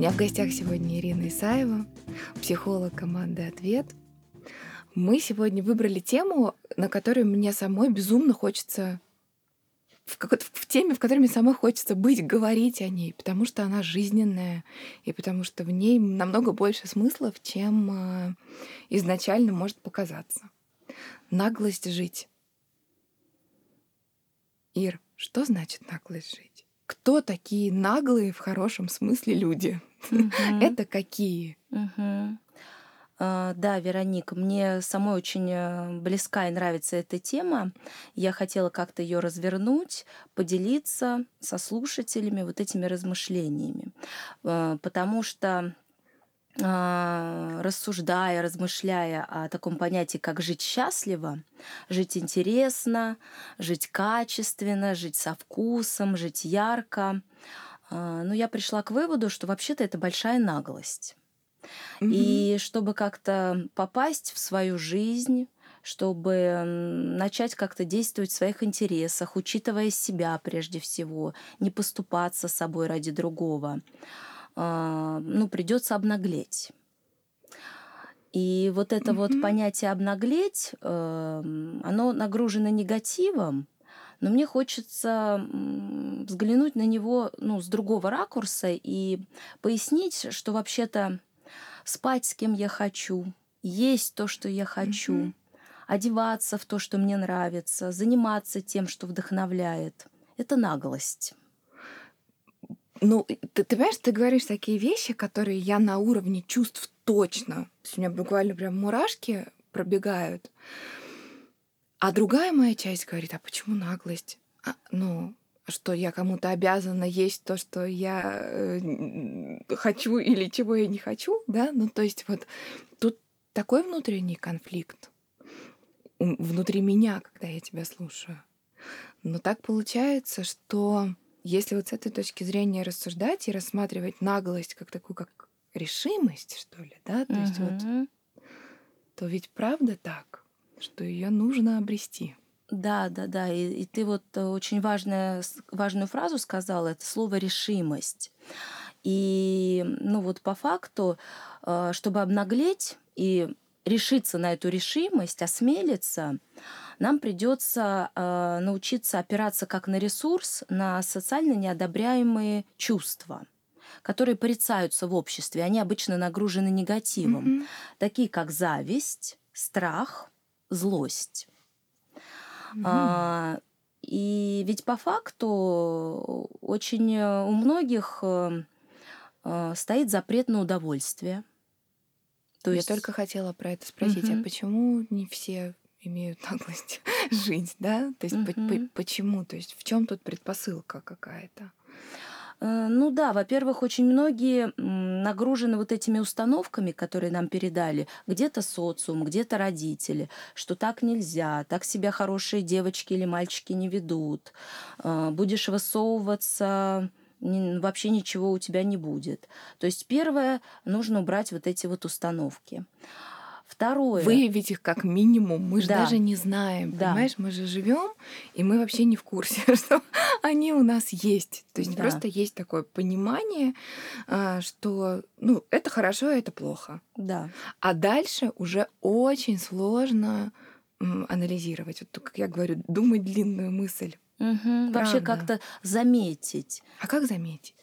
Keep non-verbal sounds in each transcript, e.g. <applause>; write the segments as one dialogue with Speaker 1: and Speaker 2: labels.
Speaker 1: меня в гостях сегодня Ирина Исаева, психолог команды «Ответ». Мы сегодня выбрали тему, на которой мне самой безумно хочется в, в теме, в которой мне самой хочется быть, говорить о ней, потому что она жизненная, и потому что в ней намного больше смыслов, чем э, изначально может показаться. Наглость жить. Ир, что значит наглость жить? Кто такие наглые в хорошем смысле люди? Это какие?
Speaker 2: А, да, Вероника, мне самой очень э, близка и нравится эта тема. Я хотела как-то ее развернуть, поделиться со слушателями вот этими размышлениями. А, потому что а, рассуждая, размышляя о таком понятии, как жить счастливо, жить интересно, жить качественно, жить со вкусом, жить ярко, ну, я пришла к выводу, что вообще-то это большая наглость. Mm-hmm. И чтобы как-то попасть в свою жизнь, чтобы начать как-то действовать в своих интересах, учитывая себя прежде всего, не поступаться с собой ради другого, а, ну, придется обнаглеть. И вот это mm-hmm. вот понятие обнаглеть, эм, оно нагружено негативом, но мне хочется взглянуть на него ну, с другого ракурса и пояснить, что вообще-то спать с кем я хочу, есть то, что я хочу, mm-hmm. одеваться в то, что мне нравится, заниматься тем, что вдохновляет. Это наглость.
Speaker 1: Ну, ты, ты понимаешь, ты говоришь такие вещи, которые я на уровне чувств точно. У меня буквально прям мурашки пробегают. А другая моя часть говорит, а почему наглость? А, ну, что я кому-то обязана есть то, что я э, хочу или чего я не хочу, да? Ну, то есть вот тут такой внутренний конфликт внутри меня, когда я тебя слушаю. Но так получается, что если вот с этой точки зрения рассуждать и рассматривать наглость как такую, как решимость, что ли, да, то uh-huh. есть вот, то ведь правда так, что ее нужно обрести.
Speaker 2: Да, да, да. И, и ты вот э, очень важная, важную фразу сказала, это слово решимость. И ну вот по факту, э, чтобы обнаглеть и решиться на эту решимость, осмелиться, нам придется э, научиться опираться как на ресурс, на социально неодобряемые чувства которые порицаются в обществе, они обычно нагружены негативом, mm-hmm. такие как зависть, страх, злость. Mm-hmm. А, и ведь по факту очень э, у многих э, э, стоит запрет на удовольствие.
Speaker 1: То Я есть... только хотела про это спросить, mm-hmm. а почему не все имеют наглость <laughs> жить, да? То есть mm-hmm. по- почему? То есть в чем тут предпосылка какая-то?
Speaker 2: Э, ну да, во-первых, очень многие нагружены вот этими установками, которые нам передали, где-то социум, где-то родители, что так нельзя, так себя хорошие девочки или мальчики не ведут, э, будешь высовываться, вообще ничего у тебя не будет. То есть первое, нужно убрать вот эти вот установки. Второе.
Speaker 1: Выявить их как минимум. Мы же да. даже не знаем. Да. Понимаешь, мы же живем, и мы вообще не в курсе, <laughs> что они у нас есть. То есть да. просто есть такое понимание, а, что ну, это хорошо, а это плохо.
Speaker 2: Да.
Speaker 1: А дальше уже очень сложно анализировать. Вот, как я говорю, думать длинную мысль.
Speaker 2: Угу. Вообще как-то заметить.
Speaker 1: А как заметить?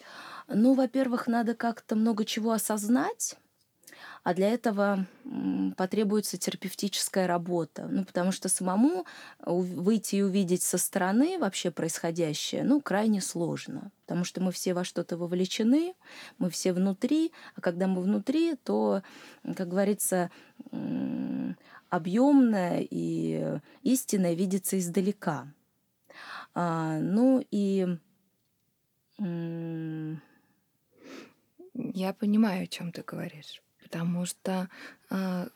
Speaker 2: Ну, во-первых, надо как-то много чего осознать а для этого потребуется терапевтическая работа. Ну, потому что самому выйти и увидеть со стороны вообще происходящее, ну, крайне сложно. Потому что мы все во что-то вовлечены, мы все внутри, а когда мы внутри, то, как говорится, объемное и истинное видится издалека. А, ну и
Speaker 1: я понимаю, о чем ты говоришь потому что а,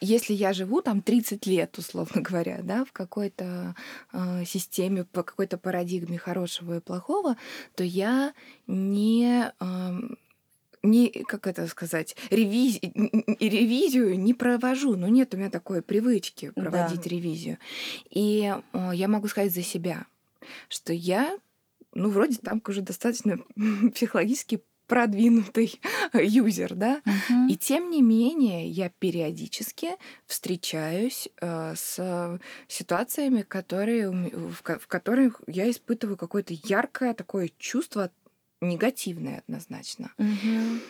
Speaker 1: если я живу там 30 лет, условно говоря, да, в какой-то э, системе, по какой-то парадигме хорошего и плохого, то я не э, не, как это сказать, ревиз... ревизию не провожу. Ну, нет у меня такой привычки проводить да. ревизию. И э, я могу сказать за себя, что я, ну, вроде там уже достаточно <laughs> психологически продвинутый <laughs> юзер, да.
Speaker 2: Мгм.
Speaker 1: И тем не менее я периодически встречаюсь э, с ситуациями, которые, в, в которых я испытываю какое-то яркое такое чувство негативное однозначно.
Speaker 2: Мгм.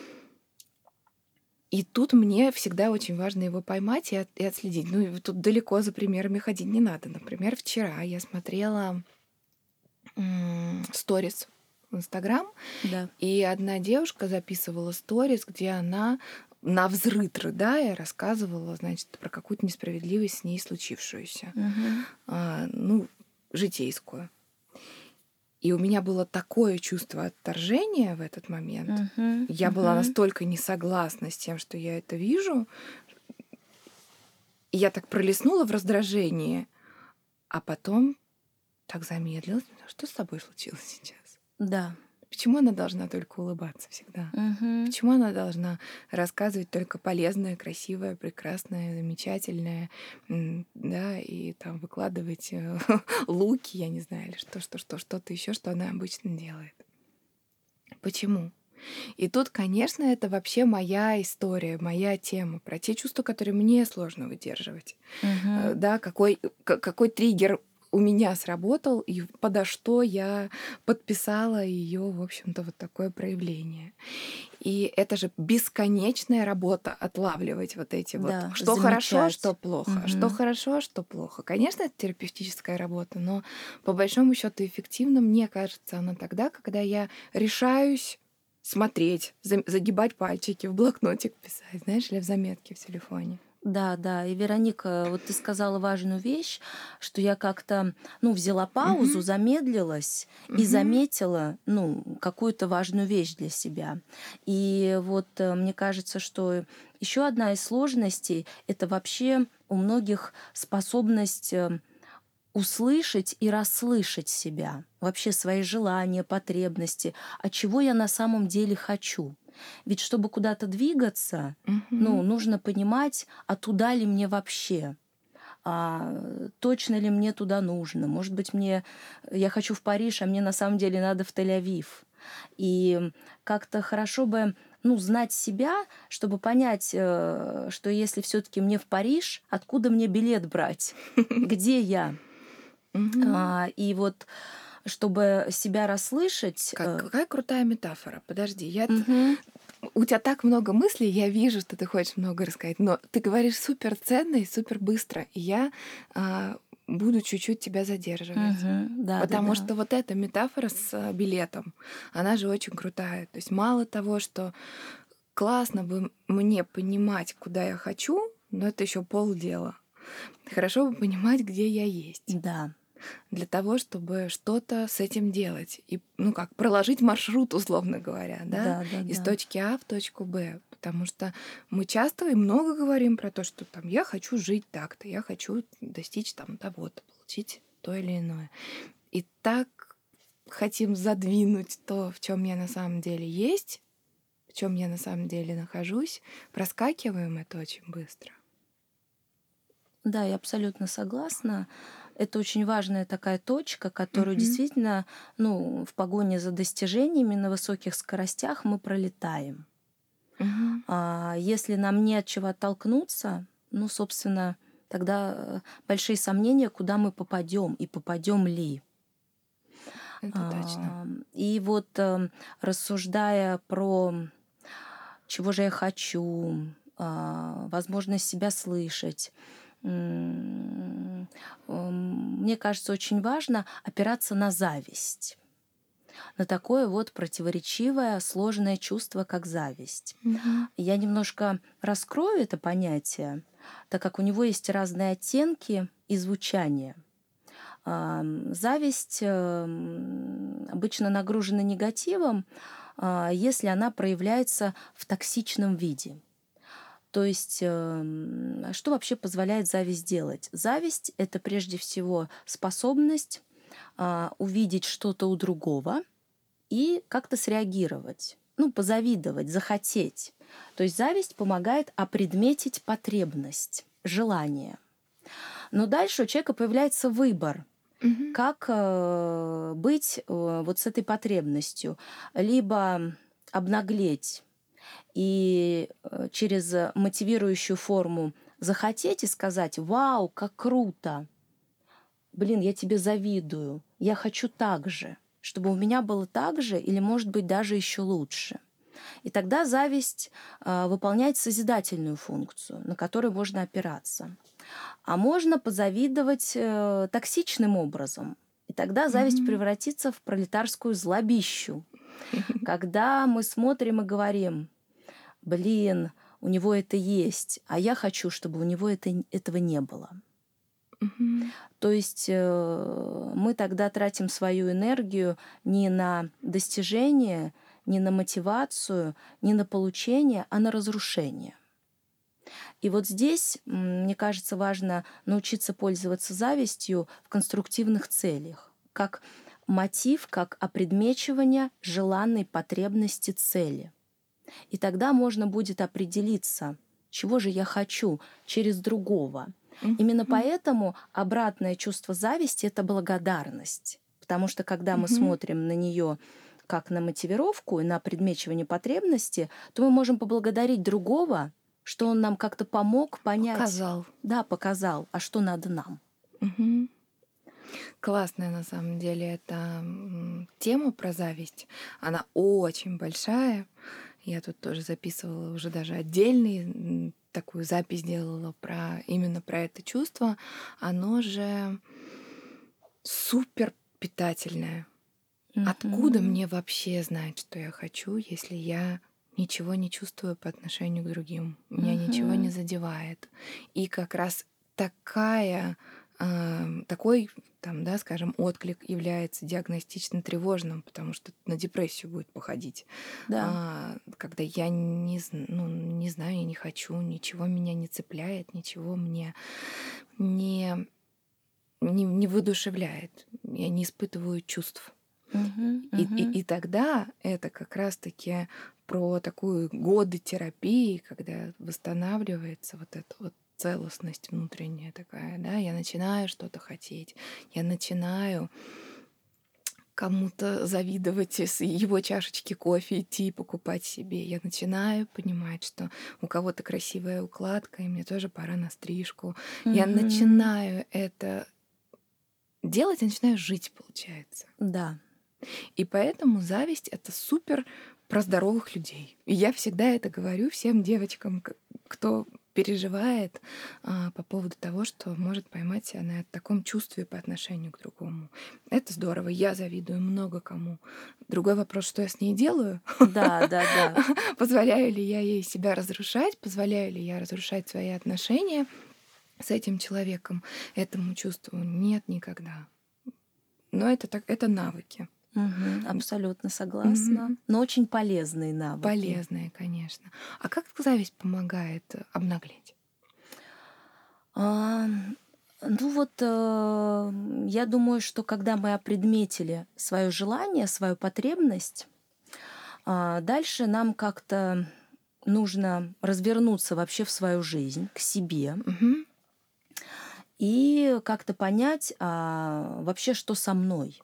Speaker 1: И тут мне всегда очень важно его поймать и, от- и отследить. Ну, тут далеко за примерами ходить не надо. Например, вчера я смотрела сторис в Инстаграм,
Speaker 2: Да.
Speaker 1: и одна девушка записывала сторис, где она на взрыв рыдая рассказывала, значит, про какую-то несправедливость с ней случившуюся,
Speaker 2: Мгм.
Speaker 1: а, ну, житейскую. И у меня было такое чувство отторжения в этот момент.
Speaker 2: Мгм.
Speaker 1: Я была настолько не согласна с тем, что я это вижу. И я так пролистнула в раздражении, а потом так замедлилась. Что с тобой случилось сейчас?
Speaker 2: Да.
Speaker 1: Почему она должна только улыбаться всегда?
Speaker 2: Мгм.
Speaker 1: Почему она должна рассказывать только полезное, красивое, прекрасное, замечательное, да, и там выкладывать э, <laughs> луки, я не знаю, или что, что, что, что-то еще, что она обычно делает? Почему? И тут, конечно, это вообще моя история, моя тема про те чувства, которые мне сложно выдерживать. Э,
Speaker 2: Мгм.
Speaker 1: Да, какой, к- какой триггер у меня сработал и подо что я подписала ее, в общем-то, вот такое проявление. И это же бесконечная работа отлавливать вот эти
Speaker 2: Да,
Speaker 1: вот, что хорошо,
Speaker 2: замечать.
Speaker 1: что плохо,
Speaker 2: Мгм.
Speaker 1: что хорошо, что плохо. Конечно, это терапевтическая работа, но по большому счету эффективно мне кажется она тогда, когда я решаюсь смотреть, за- загибать пальчики, в блокнотик писать, знаешь, или в заметке в телефоне.
Speaker 2: Да, да. И, Вероника, вот ты сказала важную вещь, что я как-то, ну, взяла паузу,
Speaker 1: Мгм.
Speaker 2: замедлилась и
Speaker 1: Мгм.
Speaker 2: заметила, ну, какую-то важную вещь для себя. И вот э, мне кажется, что еще одна из сложностей это вообще у многих способность э, услышать и расслышать себя, вообще свои желания, потребности, а чего я на самом деле хочу. Ведь чтобы куда-то двигаться, ну,
Speaker 1: Мгм.
Speaker 2: нужно понимать, а туда ли мне вообще, а точно ли мне туда нужно. Может быть, мне я хочу в Париж, а мне на самом деле надо в Тель-Авив. И как-то хорошо бы ну, знать себя, чтобы понять, э, что если все-таки мне в Париж, откуда мне билет брать? <laughs> Где я? А, И вот чтобы себя расслышать...
Speaker 1: Как-
Speaker 2: э,
Speaker 1: какая крутая метафора. Подожди, я
Speaker 2: мгм.
Speaker 1: у тебя так много мыслей, я вижу, что ты хочешь много рассказать, но ты говоришь супер ценно и супер быстро, и я а, буду чуть-чуть тебя задерживать.
Speaker 2: Мгм. Да, да,
Speaker 1: Потому
Speaker 2: да.
Speaker 1: что вот эта метафора с а, билетом, она же очень крутая. То есть мало того, что классно бы мне понимать, куда я хочу, но это еще полдела. Хорошо бы понимать, где я есть
Speaker 2: Да.
Speaker 1: Для того, чтобы что-то с этим делать. И, ну как, проложить маршрут, <laughs> условно говоря, да,
Speaker 2: Да, да,
Speaker 1: из
Speaker 2: да.
Speaker 1: точки А в точку Б. Потому что мы часто и много говорим про то, что там я хочу жить так-то, я хочу достичь там того-то, получить то или иное. И так хотим задвинуть то, в чем я на самом деле есть, в чем я на самом деле нахожусь, проскакиваем это очень быстро.
Speaker 2: Да, я абсолютно согласна. Это очень важная такая точка, которую
Speaker 1: Мгм.
Speaker 2: действительно, ну, в погоне за достижениями на высоких скоростях мы пролетаем.
Speaker 1: Мгм.
Speaker 2: А если нам не от чего оттолкнуться, ну, собственно, тогда э, большие сомнения, куда мы попадем и попадем ли.
Speaker 1: Это точно.
Speaker 2: А, И вот э, рассуждая про чего же я хочу, а, возможность себя слышать, мне кажется, очень важно опираться на зависть, на такое вот противоречивое, сложное чувство, как зависть.
Speaker 1: Мгм.
Speaker 2: Я немножко раскрою это понятие, так как у него есть разные оттенки и звучания. Ам, Зависть эм, обычно нагружена негативом, а, если она проявляется в токсичном виде. То есть, эм, что вообще позволяет зависть делать? Зависть — это прежде всего способность а, увидеть что-то у другого и как-то среагировать, ну, позавидовать, захотеть. То есть зависть помогает опредметить потребность, желание. Но дальше у человека появляется выбор,
Speaker 1: Мгм.
Speaker 2: как э, быть э, вот с этой потребностью. Либо обнаглеть и э, через мотивирующую форму захотеть и сказать «Вау, как круто!» «Блин, я тебе завидую, я хочу так же», чтобы у меня было так же или, может быть, даже еще лучше. И тогда зависть э, выполняет созидательную функцию, на которую можно опираться. А можно позавидовать э, токсичным образом. И тогда зависть mm-hmm. превратится в пролетарскую злобищу. <laughs> Когда мы смотрим и говорим, блин, у него это есть, а я хочу, чтобы у него это, этого не было. Угу. То есть э, мы тогда тратим свою энергию не на достижение, не на мотивацию, не на получение, а на разрушение. И вот здесь, мне кажется, важно научиться пользоваться завистью в конструктивных целях, как мотив, как опредмечивание желанной потребности цели – и тогда можно будет определиться, чего же я хочу через другого. Mm-hmm. Именно поэтому обратное чувство зависти это благодарность. Потому что когда mm-hmm. мы смотрим на нее как на мотивировку и на предмечивание потребности, то мы можем поблагодарить другого, что он нам как-то помог понять.
Speaker 1: Показал.
Speaker 2: Да, показал, а что надо нам.
Speaker 1: Угу. Классная на самом деле эта тема про зависть. Она очень большая. Я тут тоже записывала уже даже отдельный такую запись делала про именно про это чувство. Оно же супер питательное. Mm-hmm. Откуда мне вообще знать, что я хочу, если я ничего не чувствую по отношению к другим, меня mm-hmm. ничего не задевает. И как раз такая такой, там, да, скажем, отклик является диагностично тревожным, потому что на депрессию будет походить. Да. А, когда я не, ну, не знаю, я не хочу, ничего меня не цепляет, ничего мне не, не, не выдушевляет, я не испытываю чувств. Uh-huh. И, и, и тогда это как раз-таки про такую годы терапии, когда восстанавливается вот это вот целостность внутренняя такая, да, я начинаю что-то хотеть, я начинаю кому-то завидовать из его чашечки кофе идти покупать себе. Я начинаю понимать, что у кого-то красивая укладка, и мне тоже пора на стрижку. Mm-hmm. Я начинаю это делать, я начинаю жить, получается.
Speaker 2: Да.
Speaker 1: И поэтому зависть это супер про здоровых людей. И я всегда это говорю всем девочкам, кто переживает а, по поводу того, что может поймать себя на таком чувстве по отношению к другому. Это здорово. Я завидую много кому. Другой вопрос, что я с ней делаю.
Speaker 2: Да, да, да. <laughs>
Speaker 1: Позволяю ли я ей себя разрушать? Позволяю ли я разрушать свои отношения с этим человеком? Этому чувству нет никогда. Но это так, это навыки.
Speaker 2: Угу, абсолютно согласна. Угу. Но очень полезные навыки.
Speaker 1: Полезные, конечно. А как зависть помогает э, обнаглеть?
Speaker 2: А, ну вот, э, я думаю, что когда мы опредметили свое желание, свою потребность, э, дальше нам как-то нужно развернуться вообще в свою жизнь, к себе. Угу. И как-то понять а, вообще, что со мной.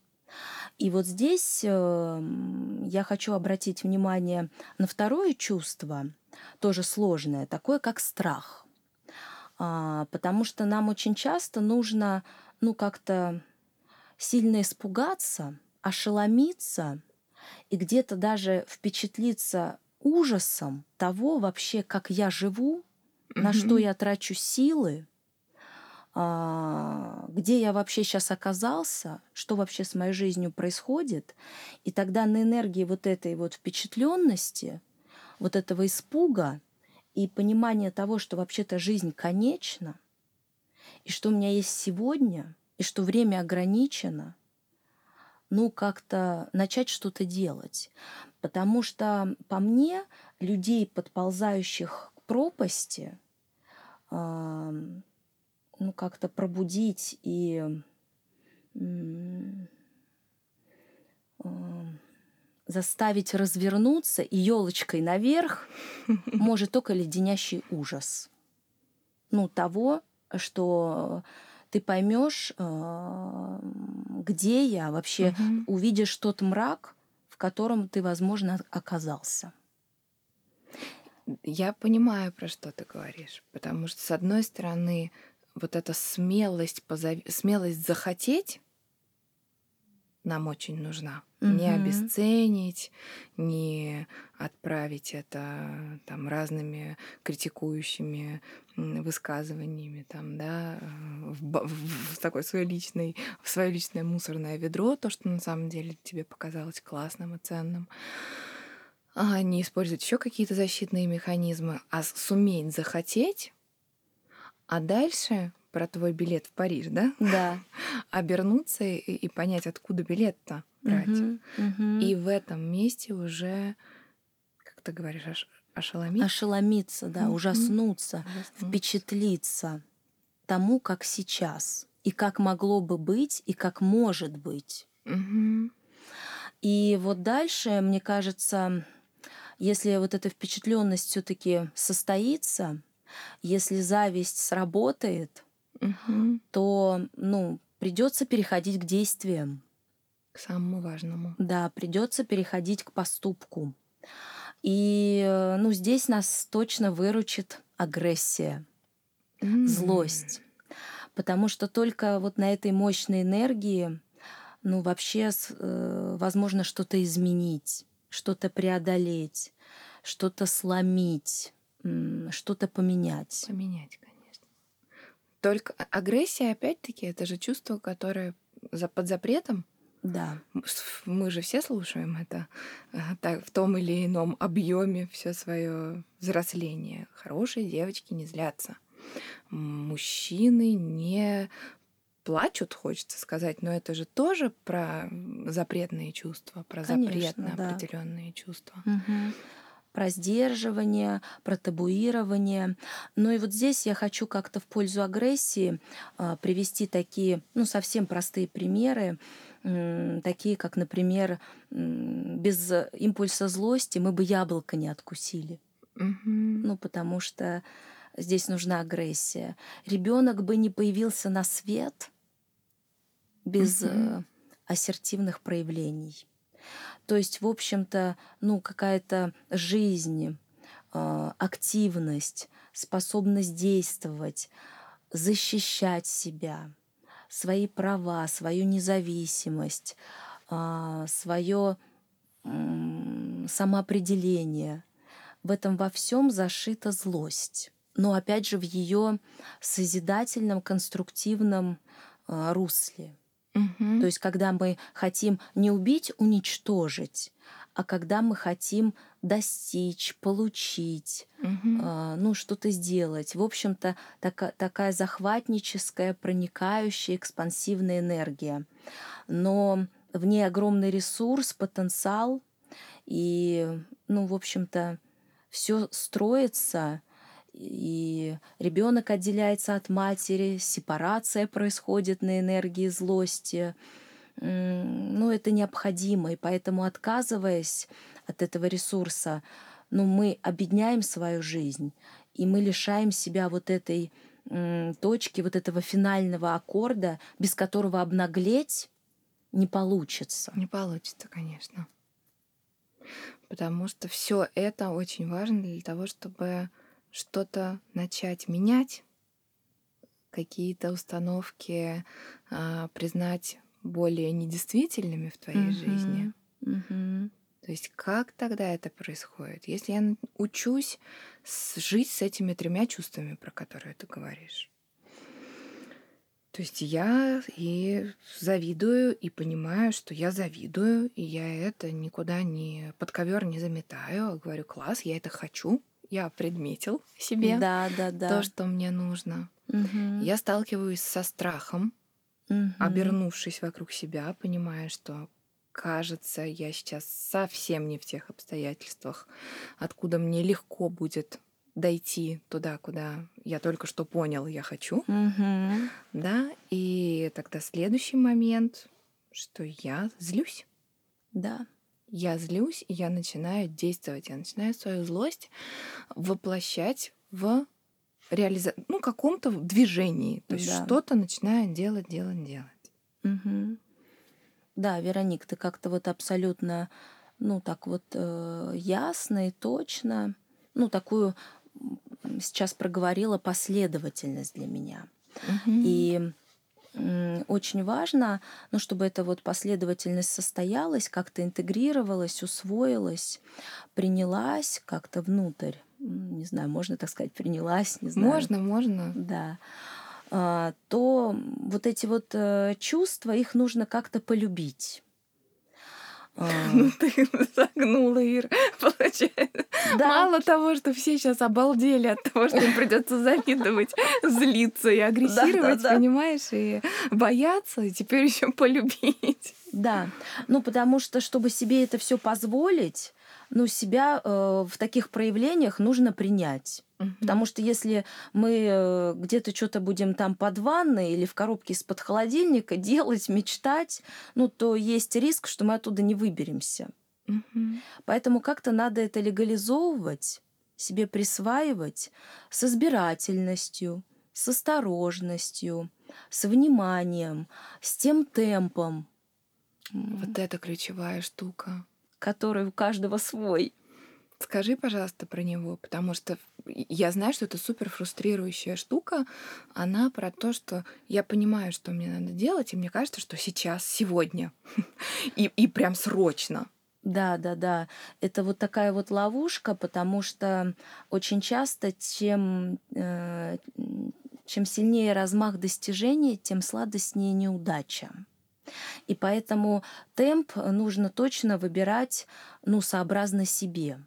Speaker 2: И вот здесь эм, я хочу обратить внимание на второе чувство, тоже сложное, такое как страх. А, потому что нам очень часто нужно, ну, как-то сильно испугаться, ошеломиться и где-то даже впечатлиться ужасом того вообще, как я живу, на что я трачу силы, где я вообще сейчас оказался, что вообще с моей жизнью происходит. И тогда на энергии вот этой вот впечатленности, вот этого испуга и понимания того, что вообще-то жизнь конечна, и что у меня есть сегодня, и что время ограничено, ну, как-то начать что-то делать. Потому что по мне людей, подползающих к пропасти, ну, как-то пробудить и заставить развернуться и елочкой наверх <laughs> может только леденящий ужас. Ну, того, что ты поймешь, а, где я вообще, угу. увидишь тот мрак, в котором ты, возможно, оказался.
Speaker 1: Я понимаю, про что ты говоришь, потому что, с одной стороны, вот эта смелость, позов... смелость захотеть нам очень нужна. Угу. Не обесценить, не отправить это там разными критикующими высказываниями, там, да, в, в, в такой свой личный, в свое личное мусорное ведро, то, что на самом деле тебе показалось классным и ценным. А не использовать еще какие-то защитные механизмы, а суметь захотеть, а дальше про твой билет в Париж, да?
Speaker 2: Да. <laughs>
Speaker 1: Обернуться и, и понять, откуда билет-то брать. Угу, угу. И в этом месте уже, как ты говоришь, аж ошеломиться.
Speaker 2: Ошеломиться, да, угу. ужаснуться, ужаснуться, впечатлиться тому, как сейчас, и как могло бы быть, и как может быть.
Speaker 1: Угу.
Speaker 2: И вот дальше, мне кажется, если вот эта впечатленность все-таки состоится, если зависть сработает,
Speaker 1: угу.
Speaker 2: то, ну, придется переходить к действиям.
Speaker 1: К самому важному.
Speaker 2: Да, придется переходить к поступку. И, э, ну, здесь нас точно выручит агрессия, mm. злость. Потому что только вот на этой мощной энергии, ну, вообще э, возможно что-то изменить, что-то преодолеть, что-то сломить, что-то поменять.
Speaker 1: Поменять, только агрессия, опять-таки, это же чувство, которое за, под запретом.
Speaker 2: Да.
Speaker 1: Мы же все слушаем это э, так, в том или ином объеме все свое взросление. Хорошие девочки не злятся. Мужчины не плачут, хочется сказать, но это же тоже про запретные чувства, про Конечно, запретные да. определенные чувства.
Speaker 2: Угу про сдерживание, про табуирование. Ну и вот здесь я хочу как-то в пользу агрессии а, привести такие, ну, совсем простые примеры, такие как, например, без импульса злости мы бы яблоко не откусили.
Speaker 1: Угу.
Speaker 2: Ну, потому что здесь нужна агрессия. Ребенок бы не появился на свет без угу. ассертивных проявлений. То есть, в общем-то, ну, какая-то жизнь, а, активность, способность действовать, защищать себя, свои права, свою независимость, а, свое самоопределение. В этом во всем зашита злость. Но опять же в ее созидательном, конструктивном а, русле.
Speaker 1: Угу.
Speaker 2: То есть, когда мы хотим не убить, уничтожить, а когда мы хотим достичь, получить,
Speaker 1: угу.
Speaker 2: э, ну, что-то сделать. В общем-то, так, такая захватническая, проникающая, экспансивная энергия. Но в ней огромный ресурс, потенциал, и, ну, в общем-то, все строится и ребенок отделяется от матери, сепарация происходит на энергии злости. Ну, это необходимо, и поэтому, отказываясь от этого ресурса, ну, мы обедняем свою жизнь, и мы лишаем себя вот этой точки, вот этого финального аккорда, без которого обнаглеть не получится.
Speaker 1: Не получится, конечно. Потому что все это очень важно для того, чтобы что-то начать менять, какие-то установки а, признать более недействительными в твоей
Speaker 2: mm-hmm.
Speaker 1: жизни.
Speaker 2: Mm-hmm.
Speaker 1: То есть как тогда это происходит? Если я учусь жить с этими тремя чувствами, про которые ты говоришь. То есть я и завидую, и понимаю, что я завидую, и я это никуда не под ковер не заметаю, а говорю, класс, я это хочу, я предметил себе
Speaker 2: да, да, да.
Speaker 1: то, что мне нужно.
Speaker 2: Угу.
Speaker 1: Я сталкиваюсь со страхом,
Speaker 2: угу.
Speaker 1: обернувшись вокруг себя, понимая, что кажется, я сейчас совсем не в тех обстоятельствах, откуда мне легко будет дойти туда, куда я только что понял, я хочу.
Speaker 2: Угу.
Speaker 1: Да, и тогда следующий момент, что я злюсь.
Speaker 2: Да
Speaker 1: я злюсь, и я начинаю действовать, я начинаю свою злость воплощать в реализа... ну, каком-то движении. То есть да. что-то начинаю делать, делать, делать.
Speaker 2: Угу. Да, Вероник, ты как-то вот абсолютно ну так вот э, ясно и точно, ну такую сейчас проговорила последовательность для меня.
Speaker 1: Мгм.
Speaker 2: И очень важно, ну, чтобы эта вот последовательность состоялась, как-то интегрировалась, усвоилась, принялась как-то внутрь. Не знаю, можно так сказать, принялась, не знаю.
Speaker 1: Можно, можно.
Speaker 2: Да. А, То вот эти вот э, чувства, их нужно как-то полюбить. А,
Speaker 1: Ну ты <laughs> загнула, Ир, <laughs> получается.
Speaker 2: Да,
Speaker 1: Мало того, что все сейчас обалдели от того, что им придется завидовать, <laughs> злиться и агрессировать,
Speaker 2: да.
Speaker 1: понимаешь, и бояться, и теперь еще полюбить.
Speaker 2: Да, ну потому что, чтобы себе это все позволить, ну себя э, в таких проявлениях нужно принять. Потому что если мы э, где-то что-то будем там под ванной или в коробке из-под холодильника <laughs> делать, мечтать, ну то есть риск, что мы оттуда не выберемся.
Speaker 1: Мгм.
Speaker 2: Поэтому как-то надо это легализовывать, себе присваивать с избирательностью, с осторожностью, с вниманием, с тем темпом,
Speaker 1: Вот это ключевая штука.
Speaker 2: который у каждого свой.
Speaker 1: Скажи, пожалуйста, про него, потому что я знаю, что это супер фрустрирующая штука. Она про то, что я понимаю, что мне надо делать, и мне кажется, что сейчас, сегодня, <laughs> и, и прям срочно.
Speaker 2: Да, да, да. Это вот такая вот ловушка, потому что очень часто чем, э, чем сильнее размах достижений, тем сладостнее неудача. И поэтому темп нужно точно выбирать, ну, сообразно себе.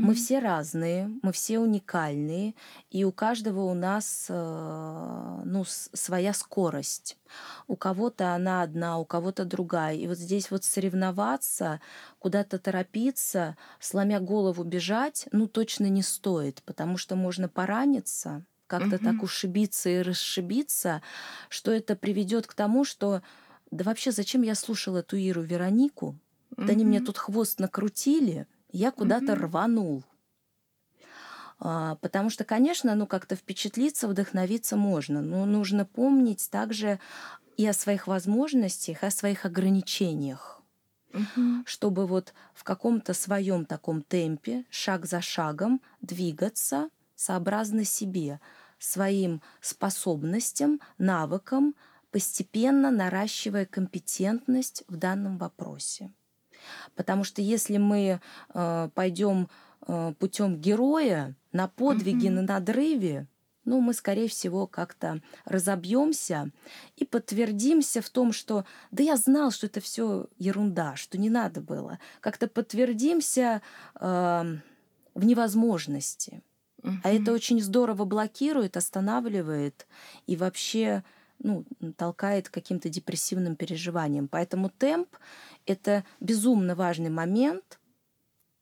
Speaker 2: Мы
Speaker 1: Мгм.
Speaker 2: все разные, мы все уникальные, и у каждого у нас э, ну, своя скорость. У кого-то она одна, у кого-то другая. И вот здесь вот соревноваться, куда-то торопиться, сломя голову бежать, ну точно не стоит, потому что можно пораниться, как-то
Speaker 1: Мгм.
Speaker 2: так ушибиться и расшибиться, что это приведет к тому, что да вообще зачем я слушал эту Иру Веронику? Да они мне тут хвост накрутили, я куда-то
Speaker 1: Мгм.
Speaker 2: рванул. А, Потому что, конечно, ну как-то впечатлиться, вдохновиться можно, но нужно помнить также и о своих возможностях, и о своих ограничениях,
Speaker 1: Мгм.
Speaker 2: чтобы вот в каком-то своем таком темпе, шаг за шагом, двигаться сообразно себе, своим способностям, навыкам, постепенно наращивая компетентность в данном вопросе. Потому что если мы э, пойдем э, путем героя на подвиге,
Speaker 1: Мгм.
Speaker 2: на надрыве, ну, мы, скорее всего, как-то разобьемся и подтвердимся в том, что да я знал, что это все ерунда, что не надо было. Как-то подтвердимся э, в невозможности. А это очень здорово блокирует, останавливает и вообще ну, толкает к каким-то депрессивным переживаниям. Поэтому темп — это безумно важный момент,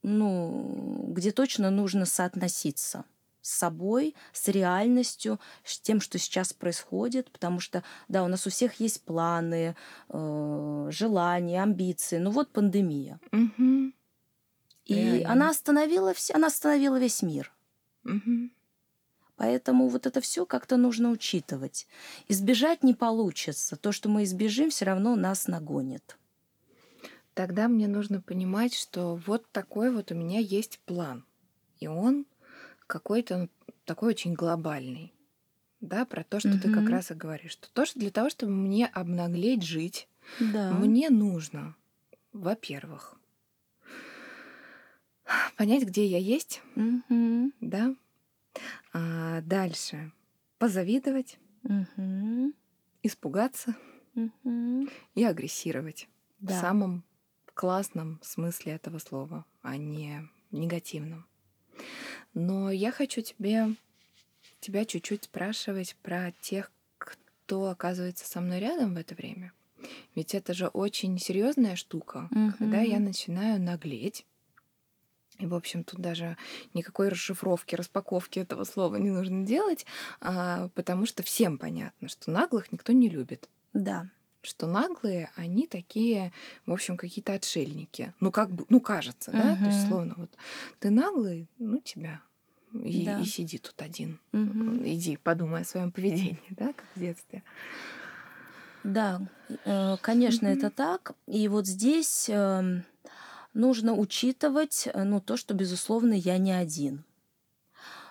Speaker 2: ну, где точно нужно соотноситься с собой, с реальностью, с тем, что сейчас происходит, потому что, да, у нас у всех есть планы, э, желания, амбиции. Ну вот пандемия.
Speaker 1: Мгм.
Speaker 2: И
Speaker 1: Реально.
Speaker 2: она остановила, все, она остановила весь мир.
Speaker 1: Мгм.
Speaker 2: Поэтому вот это все как-то нужно учитывать. Избежать не получится. То, что мы избежим, все равно нас нагонит.
Speaker 1: Тогда мне нужно понимать, что вот такой вот у меня есть план. И он какой-то такой очень глобальный. Да, про то, что ты как раз и говоришь. Что то, что для того, чтобы мне обнаглеть жить,
Speaker 2: Да.
Speaker 1: мне нужно, во-первых, понять, где я есть,
Speaker 2: Мгм.
Speaker 1: да. А дальше позавидовать,
Speaker 2: Мгм.
Speaker 1: испугаться
Speaker 2: Мгм.
Speaker 1: и агрессировать. В
Speaker 2: Да.
Speaker 1: самом классном смысле этого слова, а не негативном. Но я хочу тебе, тебя чуть-чуть спрашивать про тех, кто оказывается со мной рядом в это время. Ведь это же очень серьезная штука, когда я начинаю наглеть. И, в общем, тут даже никакой расшифровки, распаковки этого слова не нужно делать, а, потому что всем понятно, что наглых никто не любит
Speaker 2: Да.
Speaker 1: что наглые, они такие, в общем, какие-то отшельники. Ну, как бы, ну, кажется, да? То есть, словно вот ты наглый, ну, тебя. И,
Speaker 2: Да.
Speaker 1: и сиди тут один.
Speaker 2: Мгм.
Speaker 1: Иди, подумай о своем поведении, <laughs> да, как в детстве.
Speaker 2: Да, э, конечно,
Speaker 1: Мгм.
Speaker 2: это так. И вот здесь эм, нужно учитывать э, ну, то, что, безусловно, я не один.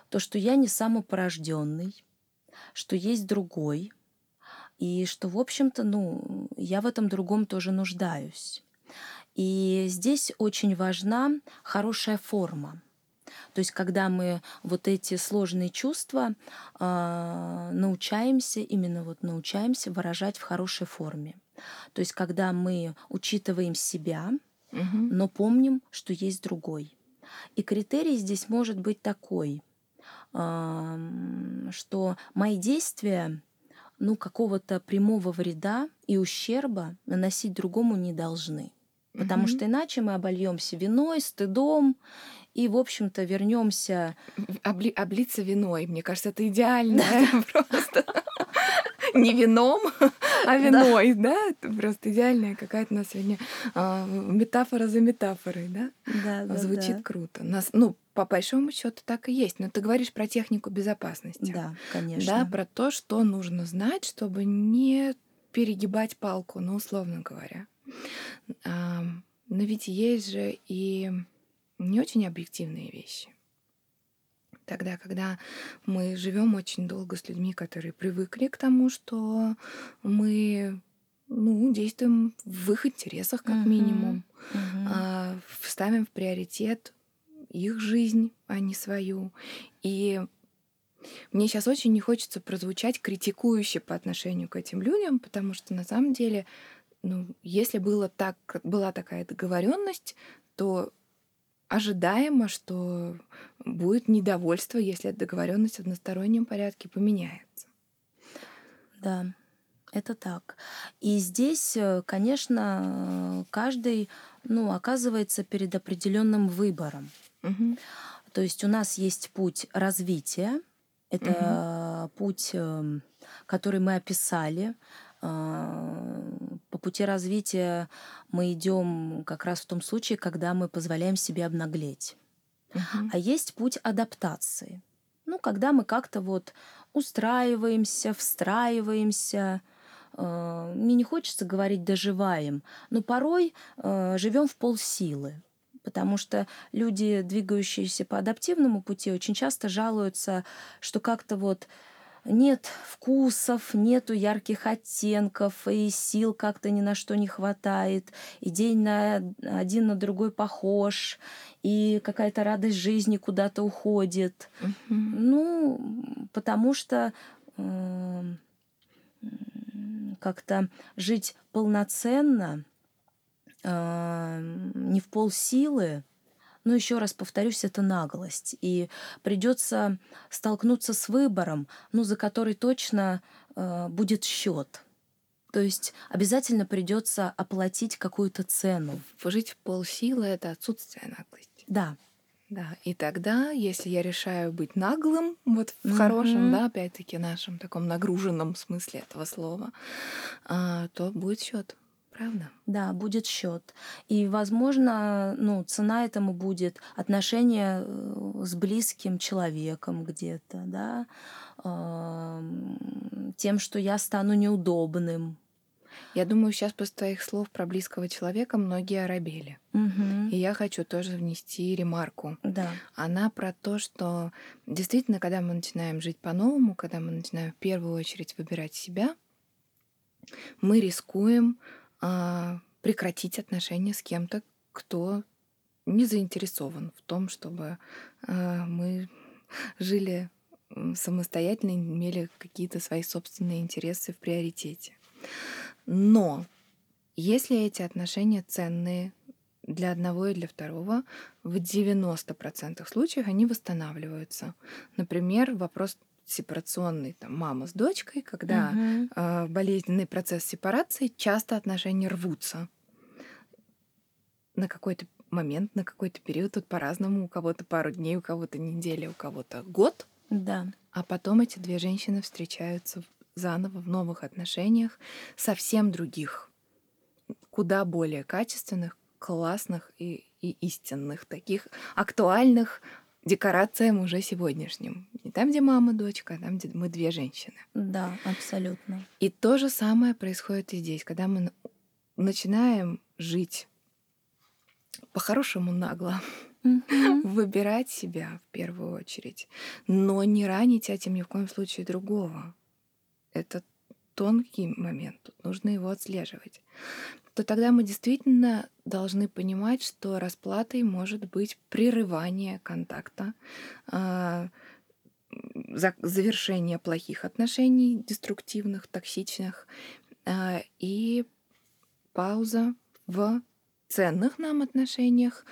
Speaker 2: То, что я не самопорожденный, что есть другой, и что, в общем-то, ну, я в этом другом тоже нуждаюсь. И здесь очень важна хорошая форма. То есть, когда мы вот эти сложные чувства э, научаемся, именно вот научаемся выражать в хорошей форме. То есть, когда мы учитываем себя, угу. но помним, что есть другой. И критерий здесь может быть такой, что мои действия ну, какого-то прямого вреда и ущерба наносить другому не должны. Потому угу. что иначе мы обольемся виной, стыдом и, в общем-то, вернемся.
Speaker 1: Обли облиться виной, мне кажется, это идеально <laughs> просто. Не вином, <laughs> а виной, да? Это просто идеальная какая-то у нас сегодня а, метафора за метафорой, да?
Speaker 2: Да,
Speaker 1: Звучит круто. Нас, ну, по большому счету так и есть. Но ты говоришь про технику безопасности.
Speaker 2: Да, конечно.
Speaker 1: Да, про то, что нужно знать, чтобы не перегибать палку, ну, условно говоря. Но ведь есть же и не очень объективные вещи. Тогда, когда мы живем очень долго с людьми, которые привыкли к тому, что мы ну, действуем в их интересах, как uh-huh. минимум, uh-huh. А, ставим в приоритет их жизнь, а не свою. И мне сейчас очень не хочется прозвучать критикующе по отношению к этим людям, потому что на самом деле ну, если было так, была такая договоренность, то ожидаемо, что будет недовольство, если договоренность в одностороннем порядке поменяется.
Speaker 2: Да, это так. И здесь, э, конечно, каждый ну, оказывается перед определенным выбором. Угу. То есть у нас есть путь развития, это угу. путь, эм, который мы описали, по пути развития мы идем как раз в том случае, когда мы позволяем себе обнаглеть. Uh-huh. А есть путь адаптации. Ну, когда мы как-то вот устраиваемся, встраиваемся, а, мне не хочется говорить доживаем, но порой а, живем в полсилы. Потому что люди, двигающиеся по адаптивному пути, очень часто жалуются, что как-то вот нет вкусов, нету ярких оттенков, и сил как-то ни на что не хватает, и день на один на другой похож, и какая-то радость жизни куда-то уходит. Угу. Ну, потому что э, как-то жить полноценно, э, не в полсилы, но еще раз повторюсь, это наглость. И придется столкнуться с выбором, ну, за который точно э, будет счет. То есть обязательно придется оплатить какую-то цену.
Speaker 1: Жить в полсилы это отсутствие наглости.
Speaker 2: Да.
Speaker 1: Да, и тогда, если я решаю быть наглым, вот в mm-hmm. хорошем, да, опять-таки нашем таком нагруженном смысле этого слова, а, то будет счет. Правда?
Speaker 2: Да, будет счет. И, возможно, ну, цена этому будет отношение э, с близким человеком где-то, да, тем, что я стану неудобным.
Speaker 1: Я думаю, сейчас после твоих слов про близкого человека многие оробели. Угу. И я хочу тоже внести ремарку.
Speaker 2: Да.
Speaker 1: Она про то, что действительно, когда мы начинаем жить по-новому, когда мы начинаем в первую очередь выбирать себя, мы рискуем прекратить отношения с кем-то, кто не заинтересован в том, чтобы а, мы жили самостоятельно, имели какие-то свои собственные интересы в приоритете. Но если эти отношения ценные для одного и для второго, в 90% случаев они восстанавливаются. Например, вопрос сепарационный, там, мама с дочкой, когда угу. э, болезненный процесс сепарации, часто отношения рвутся на какой-то момент, на какой-то период, тут по-разному, у кого-то пару дней, у кого-то недели, у кого-то год.
Speaker 2: Да.
Speaker 1: А потом эти две женщины встречаются заново в новых отношениях, совсем других, куда более качественных, классных и, и истинных, таких актуальных декорациям уже сегодняшним. Не там, где мама, дочка, а там, где мы две женщины.
Speaker 2: Да, абсолютно.
Speaker 1: И то же самое происходит и здесь, когда мы начинаем жить по-хорошему нагло <laughs> выбирать себя в первую очередь, но не ранить этим ни в коем случае другого. Это тонкий момент, тут нужно его отслеживать. То тогда мы действительно должны понимать, что расплатой может быть прерывание контакта, а, завершение плохих отношений, деструктивных, токсичных, а, и пауза в ценных нам отношениях,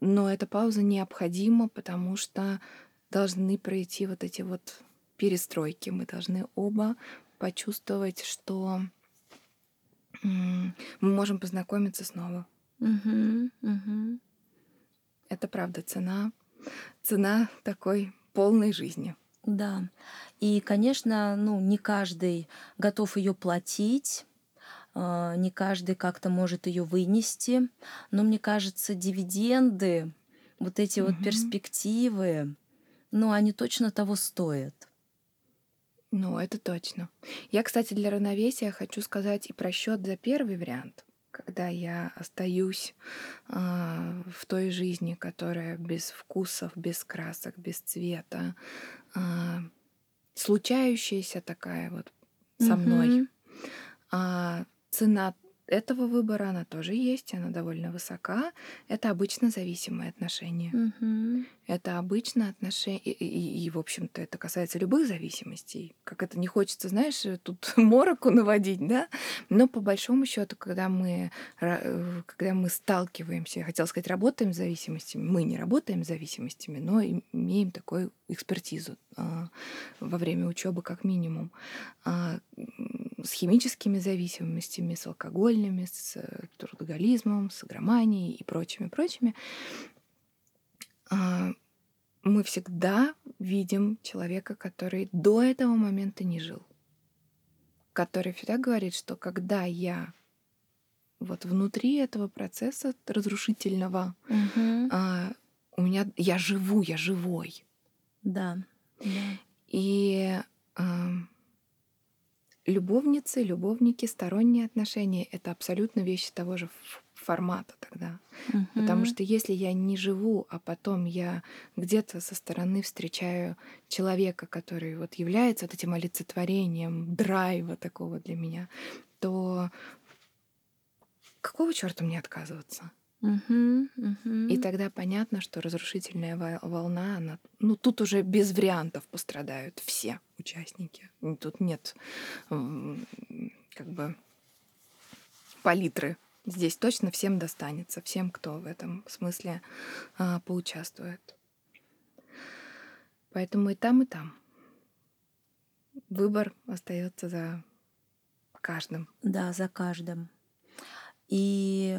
Speaker 1: но эта пауза необходима, потому что должны пройти вот эти вот перестройки. Мы должны оба почувствовать, что мы можем познакомиться снова.
Speaker 2: Мгм. Мгм.
Speaker 1: Это правда цена, цена такой полной жизни.
Speaker 2: Да. И, конечно, ну, не каждый готов ее платить, а, не каждый как-то может ее вынести. Но мне кажется, дивиденды, вот эти вот
Speaker 1: Мгм.
Speaker 2: перспективы, ну, они точно того стоят.
Speaker 1: Ну, это точно. Я, кстати, для равновесия хочу сказать и про счет за первый вариант, когда я остаюсь а, в той жизни, которая без вкусов, без красок, без цвета, а, случающаяся такая вот со мной.
Speaker 2: Мгм.
Speaker 1: А цена этого выбора, она тоже есть, она довольно высока. Это обычно зависимые отношения.
Speaker 2: Мгм.
Speaker 1: Это обычно отношения, и, и- и, в общем-то, это касается любых зависимостей. Как это не хочется, знаешь, э, тут <laughs> мороку наводить, да? Но по большому счету, когда мы, э, когда мы сталкиваемся, я хотела сказать, работаем с зависимостями, мы не работаем с зависимостями, но им- имеем такую экспертизу а, во время учебы как минимум. А, с химическими зависимостями, с алкогольными, с э, трудоголизмом, с игроманией и прочими, прочими мы всегда видим человека, который до этого момента не жил. Который всегда говорит, что когда я вот внутри этого процесса разрушительного, а, у меня я живу, я живой.
Speaker 2: Да. Да.
Speaker 1: И любовницы, любовники, сторонние отношения — это абсолютно вещи того же формата тогда. Потому
Speaker 2: Мгм.
Speaker 1: что если я не живу, а потом я где-то со стороны встречаю человека, который вот является вот этим олицетворением драйва такого для меня, то какого черта мне отказываться? И тогда понятно, что разрушительная во- волна, она, ну тут уже без вариантов пострадают все участники. Тут нет как бы палитры. Здесь точно всем достанется, всем, кто в этом смысле а, поучаствует. Поэтому и там, и там. Выбор остается за каждым.
Speaker 2: Да, за каждым. И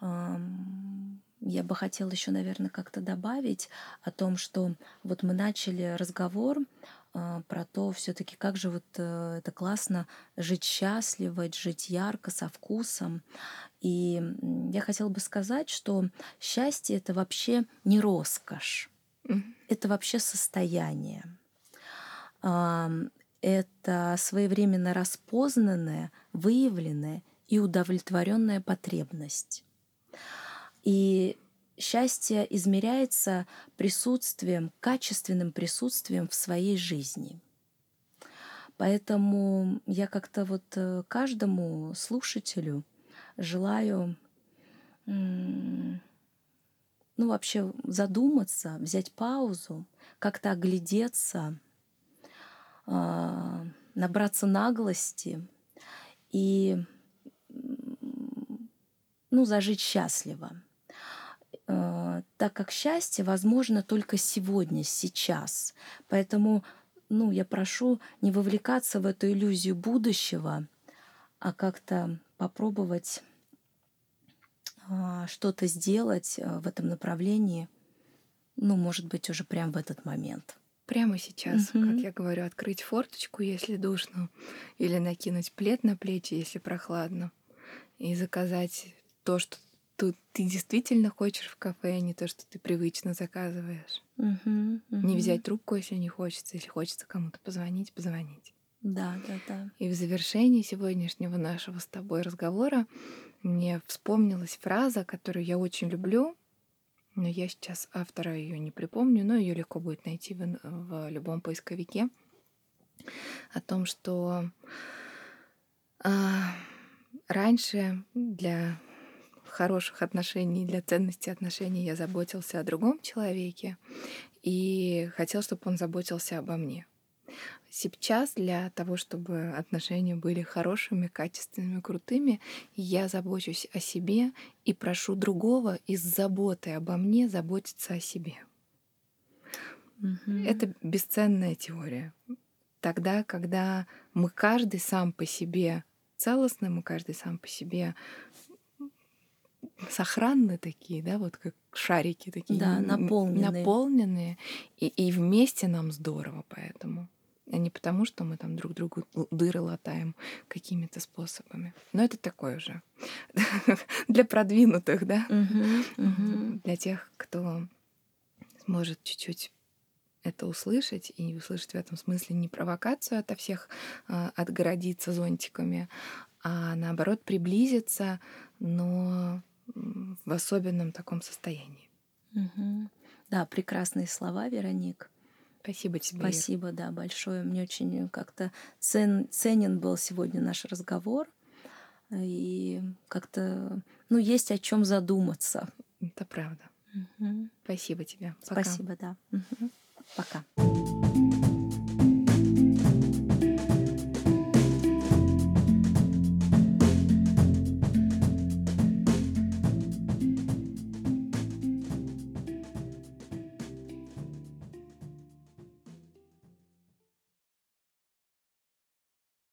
Speaker 2: я бы хотела еще, наверное, как-то добавить о том, что вот мы начали разговор про то, все-таки как же вот э, это классно жить счастливо, жить ярко, со вкусом. И я хотела бы сказать, что счастье это вообще не роскошь, это вообще состояние. Это своевременно распознанная, выявленная и удовлетворенная потребность. И счастье измеряется присутствием, качественным присутствием в своей жизни. Поэтому я как-то вот э, каждому слушателю желаю ну, вообще задуматься, взять паузу, как-то оглядеться, а, набраться наглости и ну, зажить счастливо. Э, Так как счастье возможно только сегодня, сейчас. Поэтому ну, я прошу не вовлекаться в эту иллюзию будущего, а как-то попробовать а, что-то сделать а, в этом направлении, ну, может быть, уже прямо в этот момент.
Speaker 1: Прямо сейчас,
Speaker 2: Мгм.
Speaker 1: как я говорю, открыть форточку, если душно, или накинуть плед на плечи, если прохладно, и заказать то, что тут ты действительно хочешь в кафе, а не то, что ты привычно заказываешь.
Speaker 2: Мгм,
Speaker 1: Не
Speaker 2: мгм.
Speaker 1: взять трубку, если не хочется, если хочется кому-то позвонить, позвонить.
Speaker 2: Да, да, да.
Speaker 1: И в завершении сегодняшнего нашего с тобой разговора мне вспомнилась фраза, которую я очень люблю, но я сейчас автора ее не припомню, но ее легко будет найти в, в любом поисковике, о том, что а, раньше для хороших отношений, для ценности отношений я заботился о другом человеке и хотел, чтобы он заботился обо мне. Сейчас для того, чтобы отношения были хорошими, качественными, крутыми, я забочусь о себе и прошу другого из заботы обо мне заботиться о себе.
Speaker 2: Мгм.
Speaker 1: Это бесценная теория. Тогда, когда мы каждый сам по себе целостны, мы каждый сам по себе сохранны такие, да, вот как шарики такие,
Speaker 2: Да, наполненные.
Speaker 1: наполненные, и, и вместе нам здорово поэтому. А не потому, что мы там друг другу дыры латаем какими-то способами. Но это такое уже <laughs> для продвинутых, да, для тех, кто сможет чуть-чуть это услышать и услышать в этом смысле не провокацию ото всех а, отгородиться зонтиками, а наоборот приблизиться, но в особенном таком состоянии.
Speaker 2: Мгм. Да, прекрасные слова, Вероник.
Speaker 1: Спасибо тебе.
Speaker 2: Спасибо, да, большое. Мне очень как-то цен- ценен был сегодня наш разговор. И как-то, ну, есть о чем задуматься.
Speaker 1: Это правда.
Speaker 2: Мгм.
Speaker 1: Спасибо тебе. Пока.
Speaker 2: Спасибо, да. Мгм. Пока.